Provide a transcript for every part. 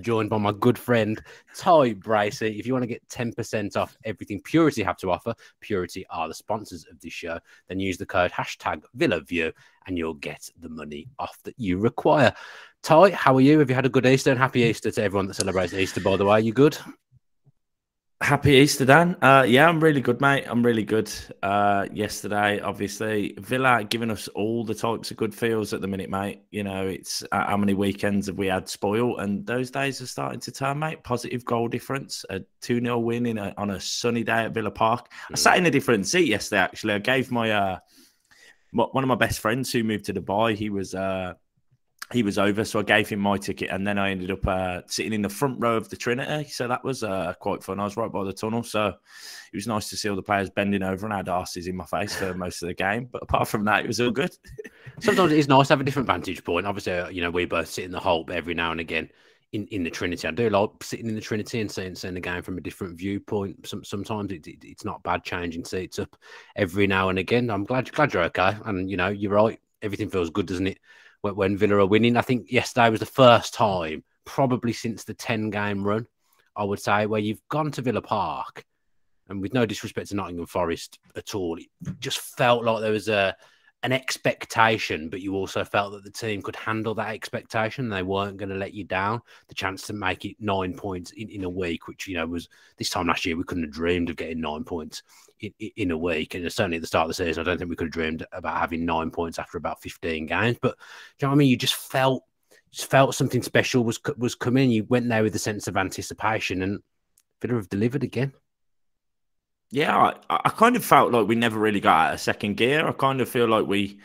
Joined by my good friend Ty Bracey. If you want to get 10% off everything Purity have to offer, Purity are the sponsors of this show, then use the code hashtag VillaView and you'll get the money off that you require. Ty, how are you? Have you had a good Easter and happy Easter to everyone that celebrates Easter, by the way? are You good? Happy Easter, Dan. Uh, yeah, I'm really good, mate. I'm really good. Uh, yesterday, obviously, Villa giving us all the types of good feels at the minute, mate. You know, it's uh, how many weekends have we had spoiled, and those days are starting to turn, mate. Positive goal difference, a 2 0 win in a, on a sunny day at Villa Park. I sat in a different seat yesterday, actually. I gave my, uh, one of my best friends who moved to Dubai, he was, uh, he was over, so I gave him my ticket, and then I ended up uh, sitting in the front row of the Trinity. So that was uh, quite fun. I was right by the tunnel, so it was nice to see all the players bending over and had asses in my face for most of the game. But apart from that, it was all good. Sometimes it is nice to have a different vantage point. Obviously, uh, you know, we both sit in the Holte every now and again in, in the Trinity. I do like sitting in the Trinity and seeing, seeing the game from a different viewpoint. Some, sometimes it, it, it's not bad changing seats up every now and again. I'm glad glad you're okay, and you know you're right. Everything feels good, doesn't it? When, when Villa are winning, I think yesterday was the first time, probably since the ten game run, I would say, where you've gone to Villa Park, and with no disrespect to Nottingham Forest at all, it just felt like there was a an expectation, but you also felt that the team could handle that expectation. They weren't going to let you down. The chance to make it nine points in, in a week, which you know was this time last year, we couldn't have dreamed of getting nine points in, in a week. And certainly at the start of the season, I don't think we could have dreamed about having nine points after about fifteen games. But you know what I mean? You just felt just felt something special was was coming. You went there with a sense of anticipation, and Villa have delivered again. Yeah, I, I kind of felt like we never really got out of second gear. I kind of feel like we,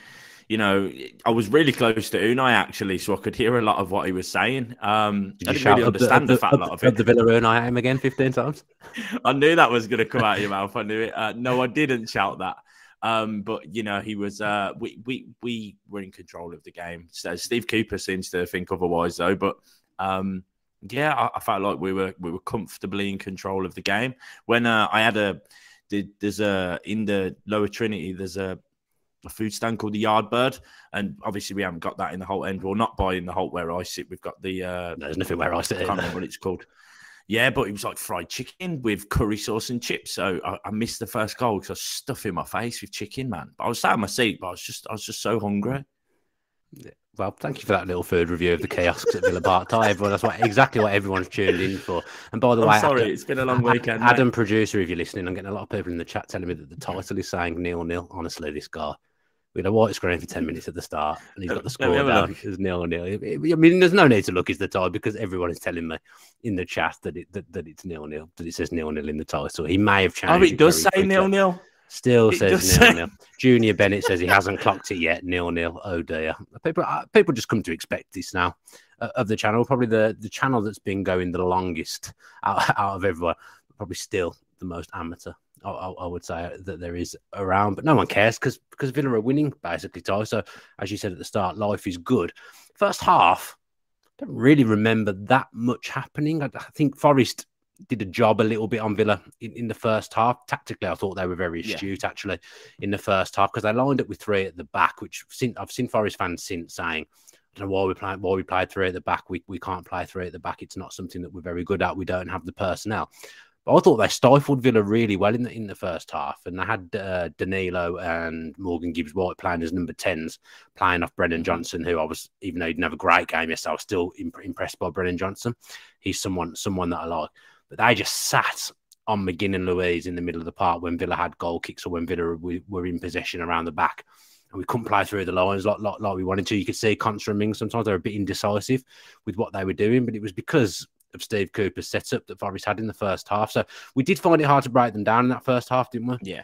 you know, I was really close to Unai actually, so I could hear a lot of what he was saying. Um, I didn't really understand the, the, fact of, lot of it. the Villa Unai at him again fifteen times. I knew that was going to come out of your mouth. I knew it. Uh, no, I didn't shout that. Um, but you know, he was. Uh, we we we were in control of the game. So Steve Cooper seems to think otherwise, though. But um, yeah, I, I felt like we were we were comfortably in control of the game. When uh, I had a there's a in the lower Trinity, there's a a food stand called the Yardbird, and obviously we haven't got that in the Holte end. Well, not by in the Holte where I sit. We've got the uh, There's nothing where I sit. I can't remember what it's called. Yeah, but it was like fried chicken with curry sauce and chips. So I, I missed the first goal because I was stuffing my face with chicken, man. But I was sat in my seat, but I was just I was just so hungry. Well, thank you for that little third review of the kiosks at Villa Park. Everyone, that's what, exactly what everyone's tuned in for. And by the I'm way, sorry, Adam- it's been a long weekend, mate. Adam, producer, if you're listening, I'm getting a lot of people in the chat telling me that the title is saying nil nil. Honestly, this guy. We had a white screen for 10 mm. minutes at the start, and he's got the score down. It's nil nil. I mean, there's no need to look is the tie because everyone is telling me in the chat that it that, that it's nil nil, that it says nil nil in the title. He may have changed. Oh, it does say nil nil. Still says nil nil. Junior Bennett says he hasn't clocked it yet. Nil nil. Oh dear. People uh, people just come to expect this now uh, of the channel. Probably the the channel that's been going the longest out, out of everyone. Probably still the most amateur. I, I, would say that there is around, but no one cares because because Villa are winning basically. Ty. So as you said at the start, life is good. First half, I don't really remember that much happening. I, I think Forest did a job a little bit on Villa in, in the first half. Tactically, I thought they were very astute yeah. actually in the first half because they lined up with three at the back, which I've seen Forest fans since saying, I don't know why we play why we played three at the back. We we can't play three at the back. It's not something that we're very good at. We don't have the personnel. But I thought they stifled Villa really well in the in the first half, and they had uh, Danilo and Morgan Gibbs White playing as number tens, playing off Brennan Johnson, who I was even though he didn't have a great game yesterday, I was still imp- impressed by Brennan Johnson. He's someone someone that I like. But they just sat on McGinn and Luiz in the middle of the park when Villa had goal kicks or when Villa were in possession around the back. And we couldn't play through the lines like, like, like we wanted to. You could see Konsa and Ming sometimes they were a bit indecisive with what they were doing, but it was because of Steve Cooper's setup that Forest had in the first half. So we did find it hard to break them down in that first half, didn't we? Yeah.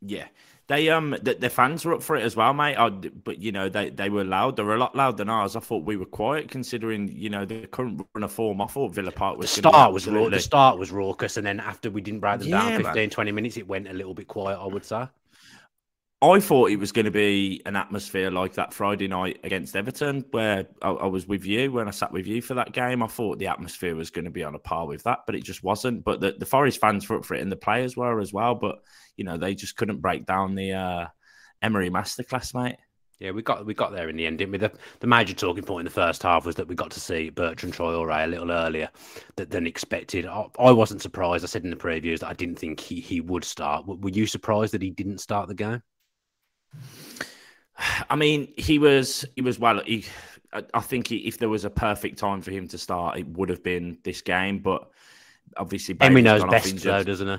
Yeah. They um the, the, fans were up for it as well, mate. I, but you know they, they were loud. They were a lot louder than ours. I thought we were quiet considering you know the current run of form. I thought Villa Park was the start was raw, the start was raucous, and then after we didn't break them yeah, down 15, man. 20 minutes, it went a little bit quiet. I would say. I thought it was going to be an atmosphere like that Friday night against Everton, where I, I, was with you when I sat with you for that game. I thought the atmosphere was going to be on a par with that, but it just wasn't. But the, the Forest fans were up for it, and the players were as well. But you know, they just couldn't break down the uh, Emery masterclass, mate. Yeah, we got we got there in the end, didn't we? The, the major talking point in the first half was that we got to see Bertrand Traore a little earlier than expected. I, I, wasn't surprised. I said in the previews that I didn't think he, he would start. Were you surprised that he didn't start the game? I mean, he was he was well. He, I think he, if there was a perfect time for him to start, it would have been this game. But obviously, Emery knows best, though, doesn't he?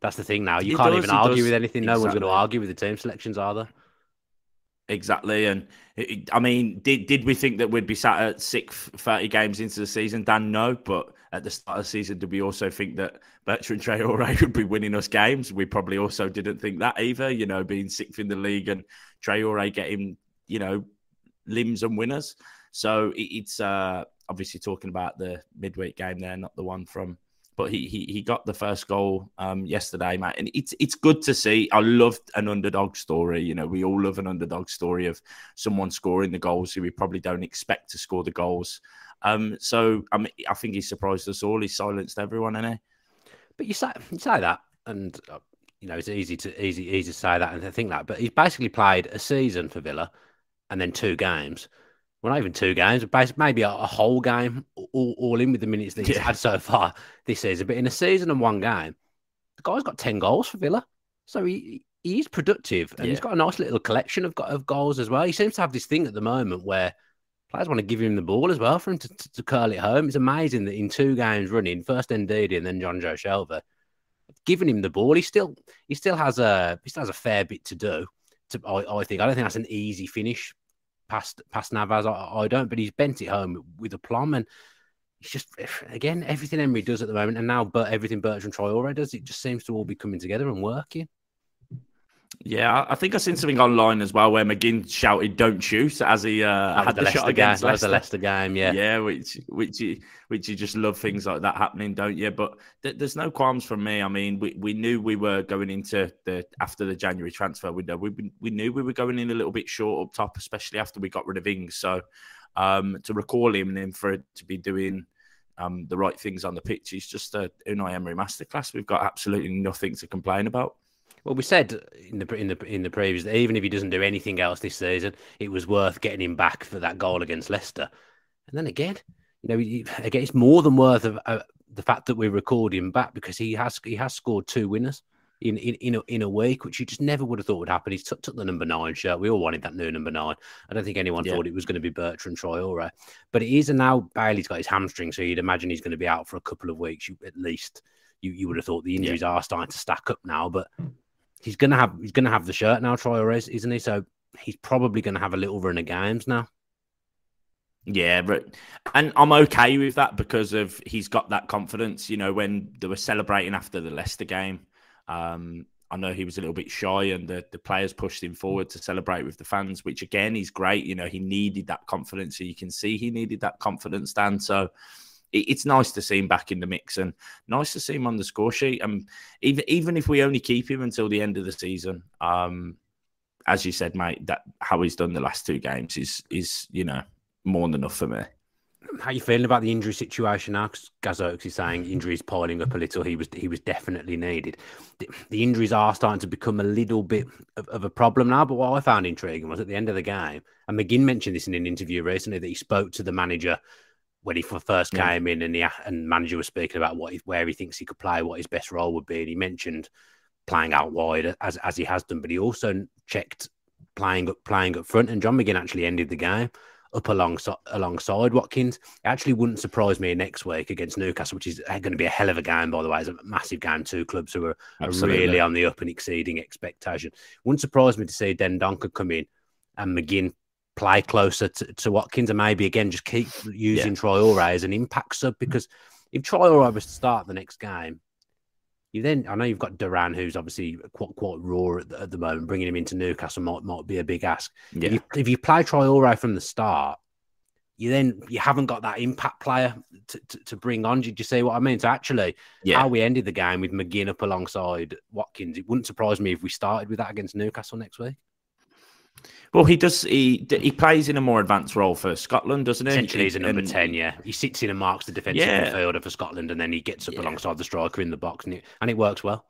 That's the thing. Now you he can't does, even argue does. with anything. No exactly. one's going to argue with the team selections, are there? Exactly, and it, I mean, did did we think that we'd be sat at six, 30 games into the season? Dan, no. But at the start of the season, did we also think that Bertrand Traore would be winning us games? We probably also didn't think that either. You know, being sixth in the league and Traore getting you know limbs and winners. So it, it's uh, obviously talking about the midweek game there, not the one from but he he, he got the first goal um, yesterday, mate. And it's it's good to see. I love an underdog story. You know, we all love an underdog story of someone scoring the goals who we probably don't expect to score the goals. Um, so I mean, I think he surprised us all. He silenced everyone, innit? But you say you say that, and uh, you know it's easy to easy easy to say that and to think that. But he's basically played a season for Villa, and then two games well, not even two games, but maybe a, a whole game all, all, in with the minutes that he's yeah. had so far this season. But in a season and one game, the guy's got 10 goals for Villa. So he he's productive and yeah. he's got a nice little collection of, of goals as well. He seems to have this thing at the moment where players want to give him the ball as well for him to, to, to curl it home. It's amazing that in two games running, first Ndidi and then Jonjo Shelvey, giving him the ball, he still he still has a he still has a fair bit to do. To, I, I think I don't think that's an easy finish past past Navas. I, I don't, but he's bent it home with a plum, and it's just again everything Emery does at the moment, and now but everything Bertrand Traore does, it just seems to all be coming together and working. Yeah, I think I seen something online as well where McGinn shouted "Don't shoot" as he uh, had the, the shot against game. Leicester. the Leicester game, yeah, yeah, which which you which you just love things like that happening, don't you? But th- there's no qualms from me. I mean, we, we knew we were going into the after the January transfer window. We we knew we were going in a little bit short up top, especially after we got rid of Ings. So um, to recall him and then for it to be doing um, the right things on the pitch, he's just a Unai Emery masterclass. We've got absolutely nothing to complain about. Well, we said in the in the in the previous that even if he doesn't do anything else this season, it was worth getting him back for that goal against Leicester. And then again, you know, he, again, it's more than worth of uh, the fact that we record him back because he has he has scored two winners in in in a, in a week, which you just never would have thought would happen. He's t- took the number nine shirt. We all wanted that new number nine. I don't think anyone yeah. thought it was going to be Bertrand Traore, but it is. And now Bailey's got his hamstring, so you'd imagine he's going to be out for a couple of weeks. You, at least you you would have thought the injuries yeah. are starting to stack up now, but he's gonna have he's gonna have the shirt now, Troy isn't he? So he's probably gonna have a little run of games now. Yeah, but and I'm okay with that because of he's got that confidence. You know, when they were celebrating after the Leicester game, um, I know he was a little bit shy, and the, the players pushed him forward to celebrate with the fans, which again is great. You know, he needed that confidence. So you can see he needed that confidence, Dan. So it's nice to see him back in the mix and nice to see him on the score sheet. And even even if we only keep him until the end of the season, um, as you said, mate, that how he's done the last two games is is you know more than enough for me how you feeling about the injury situation now? Because Gaz is saying injuries piling up a little. He was he was definitely needed. The, the injuries are starting to become a little bit of, of, a problem now. But what I found intriguing was at the end of the game, and McGinn mentioned this in an interview recently that he spoke to the manager when he first yeah. came in, and the and manager was speaking about what he, where he thinks he could play, what his best role would be, and he mentioned playing out wide as as he has done, but he also checked playing up playing up front, and John McGinn actually ended the game up alongside alongside Watkins. It actually wouldn't surprise me next week against Newcastle, which is uh, going to be a hell of a game, by the way. It's a massive game. Two clubs who are, are really on the up and exceeding expectation. Wouldn't surprise me to see Dendoncker come in and McGinn play closer to, to, Watkins and maybe again just keep using yeah. Traore as an impact sub because if Traore was to start the next game, you then I know you've got Duran, who's obviously quite quite raw at the, at the moment. Bringing him into Newcastle might might be a big ask. Yeah. If, you, if you play Traore from the start, you then you haven't got that impact player to, to, to, bring on. Did you see what I mean? So actually, yeah. how we ended the game with McGinn up alongside Watkins, it wouldn't surprise me if we started with that against Newcastle next week. Well, he does. He he plays in a more advanced role for Scotland, doesn't he? Essentially, he's a number and, ten. Yeah, he sits in and marks the defensive yeah. midfielder for Scotland, and then he gets up yeah. alongside the striker in the box, and it, and it works well.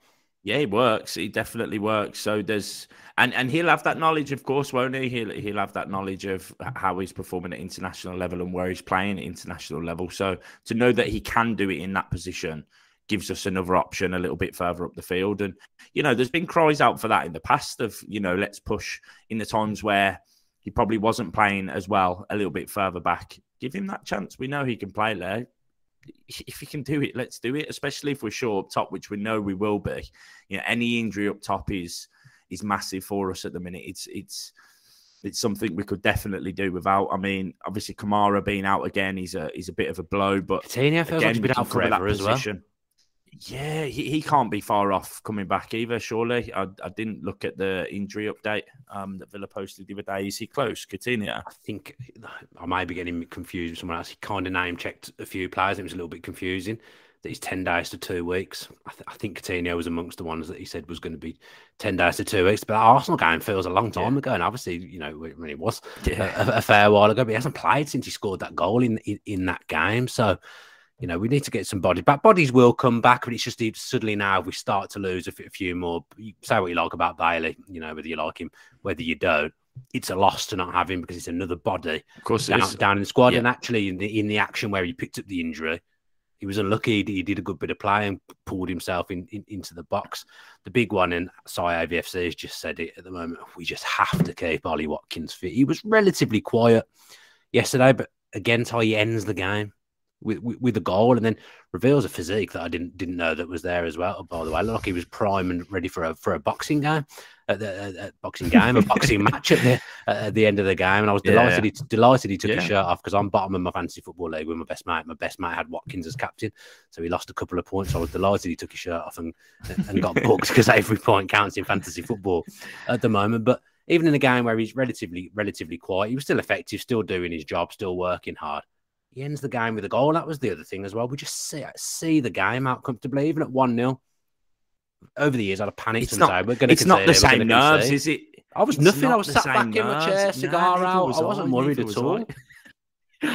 Yeah, it works. It definitely works. So there's and and he'll have that knowledge, of course, won't he? He'll he'll have that knowledge of how he's performing at international level and where he's playing at international level. So to know that he can do it in that position gives us another option a little bit further up the field. And, you know, there's been cries out for that in the past of, you know, let's push in the times where he probably wasn't playing as well a little bit further back. Give him that chance. We know he can play there. If he can do it, let's do it, especially if we're sure up top, which we know we will be. You know, any injury up top is is massive for us at the minute. It's it's it's something we could definitely do without. I mean, obviously Kamara being out again, he's a he's a bit of a blow, but Coutinho feels again, like he's been out forever as well. Yeah, he, he can't be far off coming back either, surely. I, I didn't look at the injury update um, that Villa posted the other day. Is he close, Coutinho? I think I might be getting confused with someone else. He kind of name checked a few players. It was a little bit confusing that he's 10 days to two weeks. I, th- I, think Coutinho was amongst the ones that he said was going to be 10 days to two weeks. But Arsenal game feels a long time yeah. ago. And obviously, you know, when it was yeah. a, a, fair while ago, but he hasn't played since he scored that goal in, in, in that game. So, you know, we need to get some body back. Bodies will come back, but it's just suddenly now if we start to lose a few more. You say what you like about Bailey, you know, whether you like him, whether you don't. It's a loss to not have him because it's another body, of course, down, down in the squad. Yeah. And actually, in the in the action where he picked up the injury, he was unlucky. He did a good bit of play and pulled himself in, in into the box. The big one, and Sai AVFC has just said it at the moment. We just have to keep Ollie Watkins fit. He was relatively quiet yesterday, but again, he ends the game with, with, a goal, and then reveals a physique that I didn't didn't know that was there as well. By the way, look, he was prime and ready for a for a boxing game, at the at, at boxing game, a boxing match at the at the end of the game, and I was delighted. Yeah. He, delighted he took yeah. his shirt off because I'm bottom of my fantasy football league with my best mate. My best mate had Watkins as captain, so he lost a couple of points. I was delighted he took his shirt off and and got booked because every point counts in fantasy football at the moment, but. Even in a game where he's relatively relatively quiet, he was still effective, still doing his job, still working hard. He ends the game with a goal. That was the other thing as well. We just see see the game out comfortably, even at one 0 Over the years, I'd have panicked it's and not, say, "We're going to." It's not the same nerves, is it? I was it's nothing. I was sat back nerves. in my chair, cigar no, out. Was I wasn't worried at all.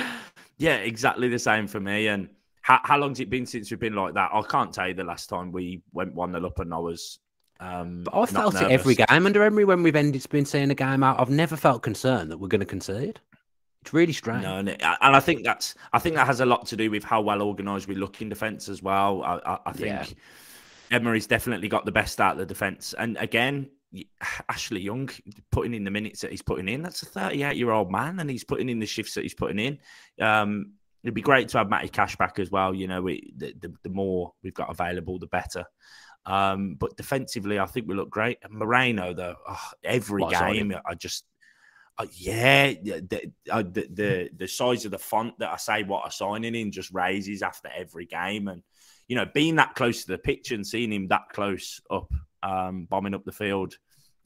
yeah, exactly the same for me. And how, how long's it been since we've been like that? I can't tell you the last time we went one 0 up and I was um, but I felt nervous. it every game under Emery when we've ended been seeing a game out. I've never felt concerned that we're going to concede. It's really strange. No, and, it, and, I think that's I think that has a lot to do with how well organised we look in defence as well. I, I, I think yeah. Emery's definitely got the best out of the defence. And again, Ashley Young putting in the minutes that he's putting in. That's a 38 year old man, and he's putting in the shifts that he's putting in. Um, it'd be great to have Matty Cash back as well. You know, we, the, the, the more we've got available, the better. Um, but defensively, I think we look great. Moreno, though, oh, every game, I just uh, yeah, the, uh, the, the the size of the font that I say what I'm signing in just raises after every game, and you know, being that close to the pitch and seeing him that close up um, bombing up the field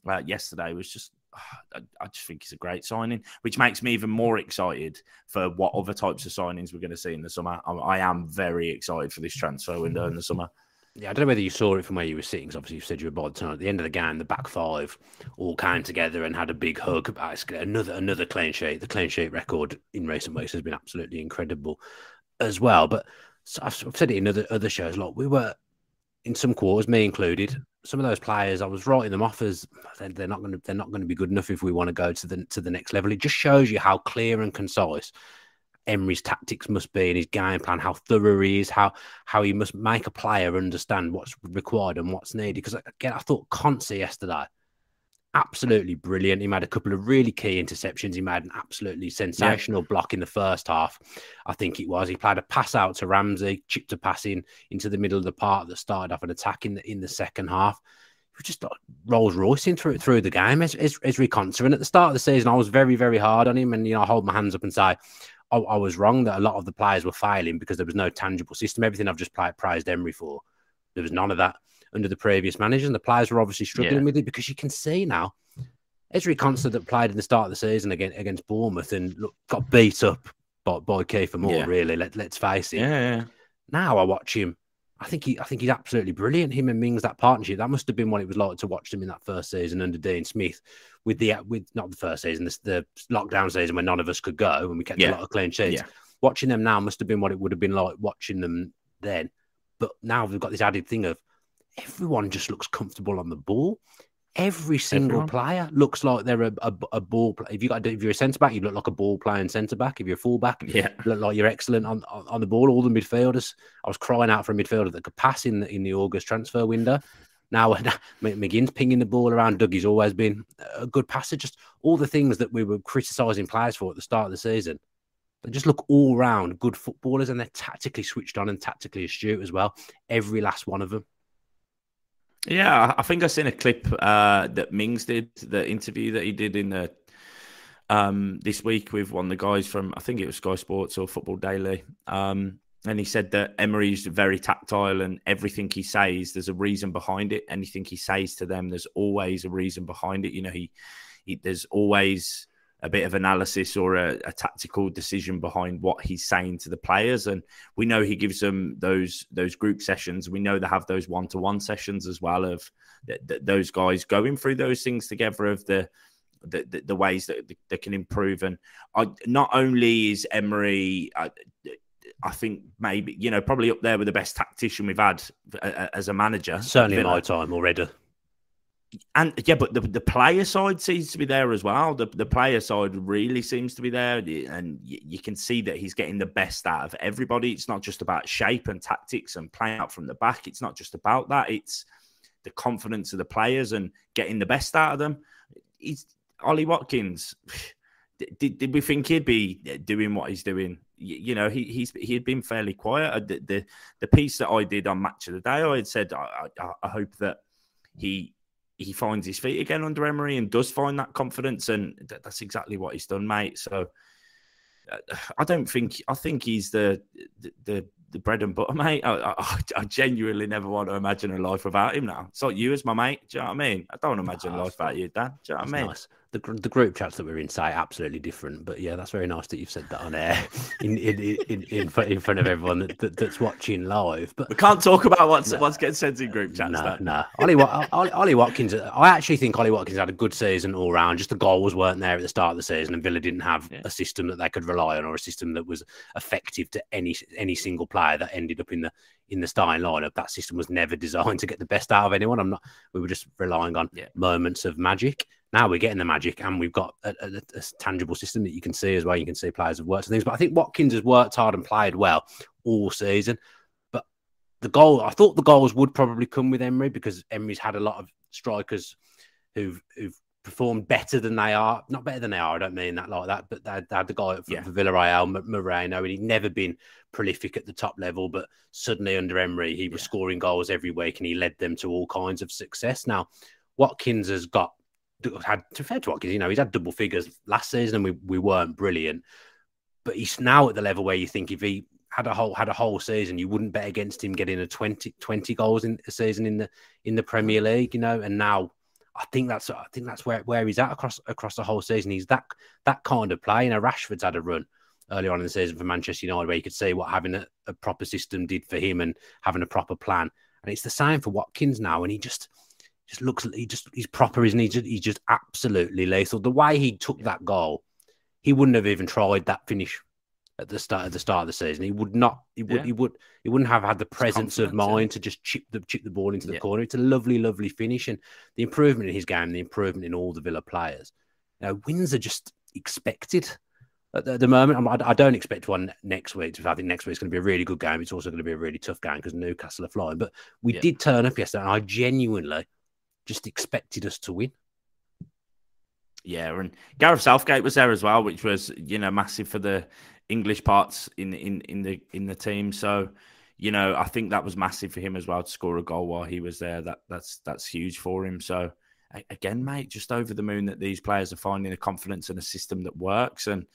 uh, yesterday was just. I, just think he's a great signing, which makes me even more excited for what other types of signings we're going to see in the summer. I am very excited for this transfer window in the summer. Yeah, I don't know whether you saw it from where you were sitting. Because obviously, you said you were the time at the end of the game, the back five all came together and had a big hug. Another another clean sheet. The clean sheet record in recent weeks has been absolutely incredible, as well. But I've said it in other other shows. Like we were in some quarters, me included. Some of those players, I was writing them off as they're not going to they're not going to be good enough if we want to go to the to the next level. It just shows you how clear and concise Emery's tactics must be and his game plan, how thorough he is, how how he must make a player understand what's required and what's needed. Because again, I thought Konsa yesterday, absolutely brilliant. He made a couple of really key interceptions. He made an absolutely sensational yeah. block in the first half. I think it was. He played a pass out to Ramsey, chipped a pass in into the middle of the park that started off an attack in the in the second half. He was just like Rolls Roycing through through the game. Ezri Konsa. And at the start of the season, I was very, very hard on him. And you know, I hold my hands up and say, I, I, was wrong that a lot of the players were failing because there was no tangible system. Everything I've just prized Emery for, there was none of that under the previous manager, and the players were obviously struggling yeah. with it because you can see now. Ezri Konsa that played in the start of the season against against Bournemouth and look, got beat up by, by Kiefer Moore. Yeah. Really, Let, let's face it. Yeah, yeah. Now I watch him I think he, I think he's absolutely brilliant. Him and Mings, that partnership, that must have been what it was like to watch them in that first season under Dean Smith, with the with not the first season, the, the lockdown season when none of us could go and we kept yeah. a lot of clean sheets. Yeah. Watching them now must have been what it would have been like watching them then. But now we've got this added thing of everyone just looks comfortable on the ball. Every single Everyone. player looks like they're a, a, a ball. Play. If you got if you're a centre back, you look like a ball playing centre back. If you're a full back, yeah, look like you're excellent on, on, on the ball. All the midfielders. I was crying out for a midfielder that could pass in the, in the August transfer window. Now McGinn's pinging the ball around. Dougie's always been a good passer. Just all the things that we were criticising players for at the start of the season. They just look all round good footballers, and they're tactically switched on and tactically astute as well. Every last one of them. Yeah, I think I seen a clip uh, that Mings did, the interview that he did in the um, this week with one of the guys from I think it was Sky Sports or Football Daily. Um, and he said that Emery's very tactile and everything he says, there's a reason behind it. Anything he says to them, there's always a reason behind it. You know, he, he there's always a bit of analysis or a, a, tactical decision behind what he's saying to the players. And we know he gives them those those group sessions. We know they have those one to one sessions as well of th- th- those guys going through those things together of the the, the, the ways that they can improve. And I, not only is Emery. I, I think maybe you know probably up there with the best tactician we've had uh, as a manager. Certainly in my time already and yeah, but the, the player side seems to be there as well. The the player side really seems to be there, and you, you, can see that he's getting the best out of everybody. It's not just about shape and tactics and playing out from the back. It's not just about that. It's the confidence of the players and getting the best out of them. He's Ollie Watkins. Did, did we think he'd be uh, doing what he's doing? You, you know, he he's he had been fairly quiet. Uh, the, the, the piece that I did on Match of the Day, I had said I, I, I hope that he he finds his feet again under Emery and does find that confidence, and that's exactly what he's done, mate. So uh, I don't think I think he's the the the bread and butter, mate. I, I, I, genuinely never want to imagine a life without him now. It's like you as my mate. Do you know what I mean? I don't want to imagine a life without you, Dan. Do you know what I mean? Nice the, the group chats that we're in say absolutely different. But yeah, that's very nice that you've said that on air in in, in, in, in front of everyone that, that, that's watching live. But we can't talk about what's no, what's getting sent in group chats. No, no. Ollie, Ollie, Ollie Watkins. I actually think Ollie Watkins had a good season all round. Just the goals weren't there at the start of the season, and Villa didn't have yeah. a system that they could rely on or a system that was effective to any any single player that ended up in the in the starting lineup. That system was never designed to get the best out of anyone. I'm not. We were just relying on yeah. moments of magic. Now we're getting the magic, and we've got a, a, a, tangible system that you can see as well. You can see players have worked and things. But I think Watkins has worked hard and played well all season. But the goal, I thought the goals would probably come with Emery because Emery's had a lot of strikers who've who've performed better than they are. Not better than they are. I don't mean that like that. But they, they had the guy for, yeah. for Villarreal, Moreno, and he'd never been prolific at the top level. But suddenly under Emery, he was yeah. scoring goals every week, and he led them to all kinds of success. Now Watkins has got had to fair to Watkins, you know, he's had double figures last season and we, we weren't brilliant. But he's now at the level where you think if he had a whole had a whole season, you wouldn't bet against him getting a 20, 20 goals in a season in the in the Premier mm. League, you know. And now I think that's I think that's where, where he's at across across the whole season. He's that that kind of play. You know, Rashford's had a run early on in the season for Manchester United where you could see what having a, a proper system did for him and having a proper plan. And it's the same for Watkins now, and he just just looks he just he's proper, isn't he? He's just, he's just absolutely lethal. The way he took that goal, he wouldn't have even tried that finish at the start at the start of the season. He would not. He would. Yeah. He would. He wouldn't have had the presence of mind yeah. to just chip the chip the ball into the yeah. corner. It's a lovely, lovely finish, and the improvement in his game, the improvement in all the Villa players. You know, wins are just expected at the, at the moment. I'm, I, don't expect one next week. I think next week is going to be a really good game. It's also going to be a really tough game because Newcastle are flying. But we did turn up yesterday, and I genuinely just expected us to win. Yeah, and Gareth Southgate was there as well, which was you know massive for the English parts in in in the in the team. So, you know, I think that was massive for him as well to score a goal while he was there. That that's that's huge for him. So, again, mate, just over the moon that these players are finding a confidence and a system that works. And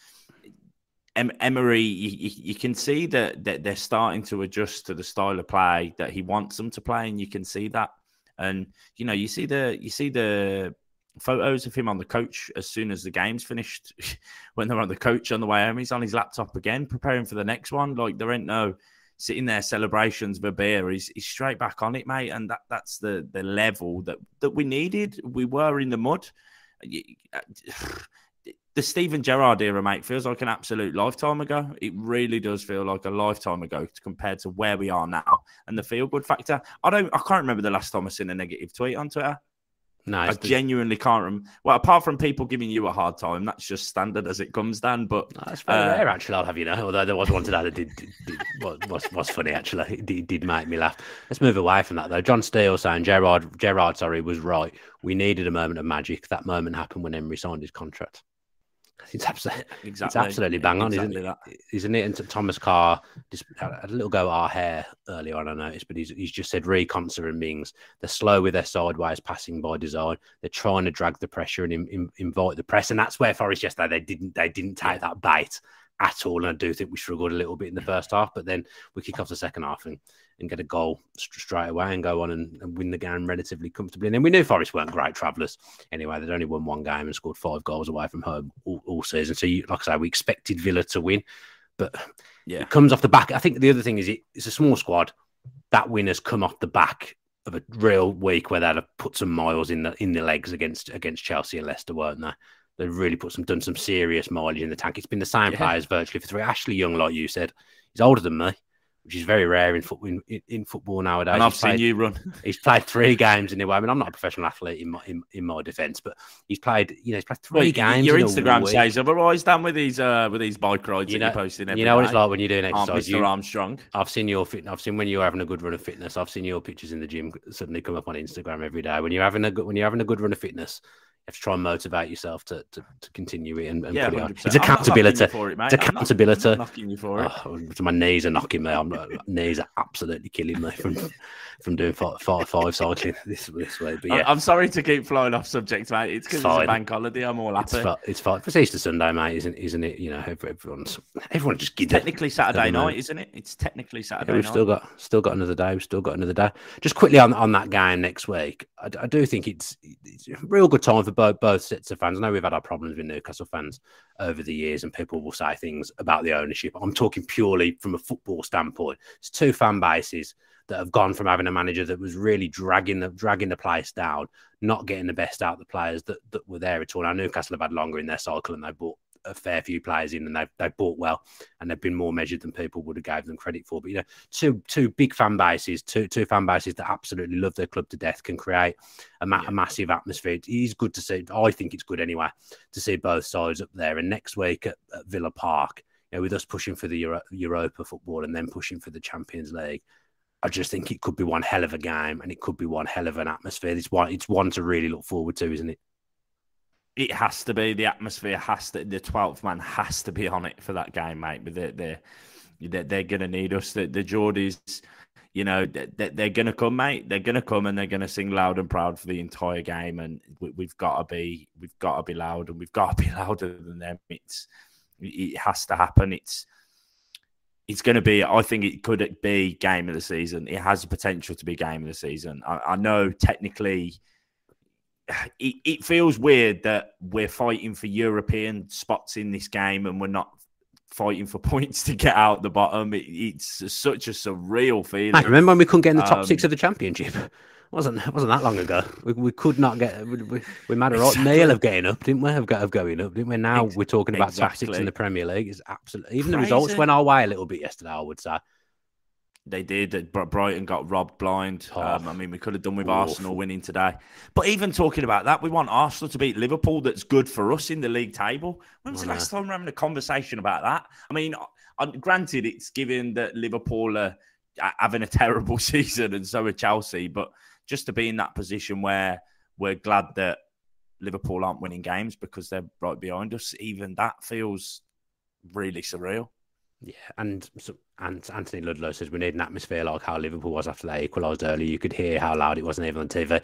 em- Emery, you, you, can see that that they're starting to adjust to the style of play that he wants them to play, and you can see that. And you know, you see the you see the photos of him on the coach as soon as the game's finished. when they're on the coach on the way home, he's on his laptop again, preparing for the next one. Like there ain't no sitting there celebrations of a beer. He's, he's straight back on it, mate. And that that's the the level that that we needed. We were in the mud. Uh, The Steven Gerrard era, mate, feels like an absolute lifetime ago. It really does feel like a lifetime ago compared to where we are now. And the feel good factor, I don't, I can't remember the last time I seen a negative tweet on Twitter. No, I genuinely can't remember. Well, apart from people giving you a hard time, that's just standard as it comes, Dan. But no, that's very uh, rare, actually. I'll have you know. Although there was one today that did, did, did was, was funny, actually. It did, did, make me laugh. Let's move away from that, though. John Steele saying Gerrard, Gerrard, sorry, was right. We needed a moment of magic. That moment happened when Emery signed his contract. It's absolutely, exactly. it's absolutely bang on, exactly isn't it? Isn't it? And Thomas Carr just had a little go at our hair earlier on, I noticed, but he's, he's just said Re, Konsa and Mings, they're slow with their sideways passing by design. They're trying to drag the pressure and in, in, invite the press. And that's where Forest yesterday, they didn't, they didn't take that bait at all. And I do think we struggled a little bit in the first half, but then we kick off the second half and, and get a goal straight away and go on and, and, win the game relatively comfortably. And then we knew Forest weren't great travellers anyway. They'd only won one game and scored five goals away from home all, all season. So, you, like I say, we expected Villa to win, but yeah, it comes off the back. I think the other thing is it, it's a small squad. That win has come off the back of a real week where they'd have put some miles in the in the legs against against Chelsea and Leicester, weren't they? They've really put some done some serious mileage in the tank. It's been the same yeah. players virtually for three. Ashley Young, like you said, he's older than me, which is very rare in football in, in football nowadays. And I've seen you run. he's played three games in the way. I mean, I'm not a professional athlete in my in, in my defence, but he's played. You know, he's played three well, games. Your Instagram says otherwise. Done with these uh with these bike rides you know, you're posting. you know what it's like when you're doing exercise. Mr. You, Armstrong. I've seen your fit. I've seen when you're having a good run of fitness. I've seen your pictures in the gym suddenly come up on Instagram every day. When you're having a good when you're having a good run of fitness have to try and motivate yourself to, to, to continue it and, and yeah, put it on. It's accountability. It, it's accountability. I'm not, knocking you for it. Oh, my knees are knocking me. I'm, my knees are absolutely killing me from from doing five, five, five cycling this this way. But yeah, I'm sorry to keep flowing off subject, mate. It's because it's, it's, a bank holiday. I'm all happy. It's, it's fine. It's Easter Sunday, mate, isn't isn't it? You know, everyone's everyone just technically Saturday night, isn't it? It's technically Saturday. Yeah, we've night. still got still got another day. We've still got another day. Just quickly on on that game next week. I, I do think it's, it's a real good time for both both sets of fans. I know we've had our problems with Newcastle fans over the years, and people will say things about the ownership. I'm talking purely from a football standpoint. It's two fan bases that have gone from having a manager that was really dragging the dragging the place down, not getting the best out of the players that, that were there at all. Now Newcastle have had longer in their cycle and they bought a fair few players in and they've they bought well and they've been more measured than people would have gave them credit for. But you know, two two big fan bases, two two fan bases that absolutely love their club to death can create a, ma- yeah. a massive atmosphere. It is good to see. I think it's good anyway to see both sides up there. And next week at, at Villa Park, you know, with us pushing for the Euro- Europa football and then pushing for the Champions League. I just think it could be one hell of a game and it could be one hell of an atmosphere. It's one, it's one to really look forward to, isn't it? it has to be. The atmosphere has to the 12th man has to be on it for that game mate. But they're they're, they're, they're gonna need us. The, the geordies you know they're, they're gonna come mate. They're gonna come and they're gonna sing loud and proud for the entire game. And we, have got to be we've got to be loud and we've got to be louder than them. It's it has to happen. It's it's going to be. I think it could be game of the season. It has the potential to be game of the season. I, I know technically, it, it feels weird that we're fighting for European spots in this game and we're not fighting for points to get out the bottom. It, it's such a surreal feeling. I remember when we couldn't get in the top um, six of the championship. wasn't wasn't that long ago. We, we could not get. We, we, we made a right exactly. nail of getting up, didn't we? Of, of going up, didn't we? Now we're talking about exactly. six in the Premier League. Is absolutely even Crazy. the results went our way a little bit yesterday. I would say they did. Brighton got robbed blind. Oh. Um, I mean, we could have done with Arsenal winning today. But even talking about that, we want Arsenal to beat Liverpool. That's good for us in the league table. When was the oh, last time we're having a conversation about that? I mean, uh, uh, granted, it's given that Liverpool are uh, having a terrible season and so are Chelsea, but just to be in that position where we're glad that Liverpool aren't winning games because they're right behind us, even that feels really surreal. Yeah, and so, and Anthony Ludlow says we need an atmosphere like how Liverpool was after they equalised early. You could hear how loud it wasn't even on TV.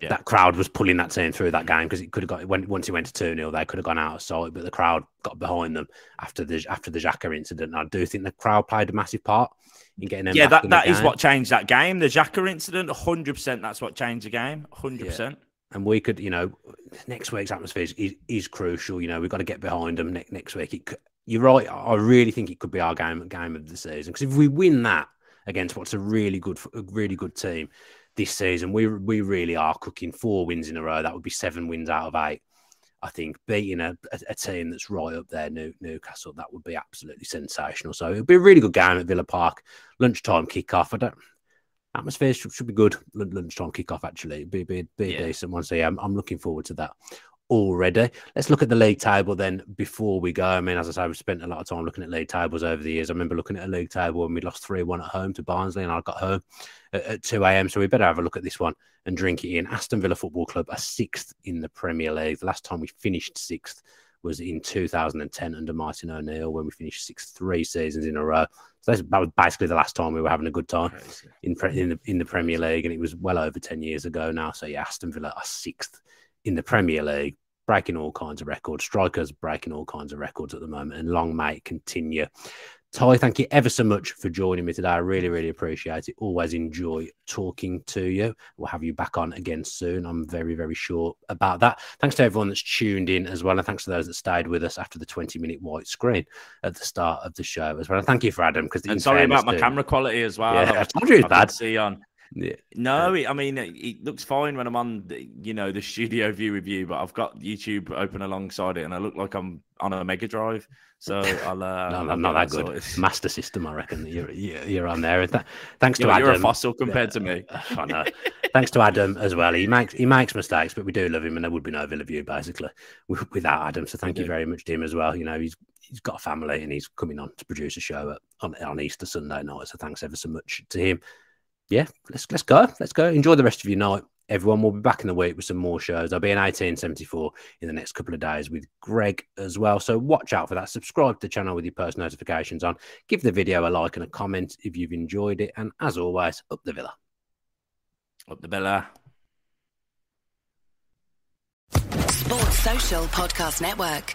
Yeah. That crowd was pulling that team through that game because it could have got when once he went to two 0 they could have gone out of sight, but the crowd got behind them after the after the Xhaka incident. I do think the crowd played a massive part in getting them. Yeah, that, that is what changed that game. The Xhaka incident, hundred percent. That's what changed the game. Hundred yeah. percent. And we could, you know, next week's atmosphere is, is, crucial. You know, we've got to get behind them next next week. It, you're right. I really think it could be our game game of the season because if we win that against what's a really good a really good team this season, we we really are cooking four wins in a row. That would be seven wins out of eight. I think beating a, a, a team that's right up there, New, Newcastle, that would be absolutely sensational. So it'll be a really good game at Villa Park. Lunchtime kickoff. I don't atmosphere should, should be good. Lunchtime kickoff actually be be, be yeah. decent one. So yeah, I'm, I'm looking forward to that already. Let's look at the league table then before we go. I mean, as I say, we've spent a lot of time looking at league tables over the years. I remember looking at a league table when we lost 3 1 at home to Barnsley, and I got home at, at 2 a.m. So we better have a look at this one and drink it in. Aston Villa Football Club are sixth in the Premier League. The last time we finished sixth was in 2010 under Martin O'Neill when we finished sixth three seasons in a row. So that was basically the last time we were having a good time in, in, the, in the Premier League, and it was well over 10 years ago now. So yeah, Aston Villa are sixth in the Premier League breaking all kinds of records. Strikers breaking all kinds of records at the moment, and long may it continue. Ty, thank you ever so much for joining me today. I really, really appreciate it. Always enjoy talking to you. We'll have you back on again soon. I'm very, very sure about that. Thanks to everyone that's tuned in as well. And thanks to those that stayed with us after the 20 minute white screen at the start of the show as well. And thank you for Adam. because sorry about my camera quality as well. Yeah, I told you it's bad. See on yeah. No, I mean it, it, looks fine when I'm on, the, you know, the studio view with you, but I've got YouTube open alongside it, and I look like I'm on a Mega Drive. So I'll. Uh, no, I'm not that good. Sorted. Master System, I reckon. You're you're on there. thanks to you're, Adam. You're a fossil compared to me. I know. thanks to Adam as well. He makes he makes mistakes, but we do love him, and there would be no Villa View basically without Adam. So thank you very much to him as well. You know, he's he's got a family, and he's coming on to produce a show at, on on Easter Sunday night. So thanks ever so much to him yeah, let's let's go. Let's go. Enjoy the rest of your night. Everyone will be back in the week with some more shows. I'll be in 1874 in the next couple of days with Greg as well. So watch out for that. Subscribe to the channel with your post notifications on. Give the video a like and a comment if you've enjoyed it. And as always, up the villa. Up the villa. Sports Social Podcast Network.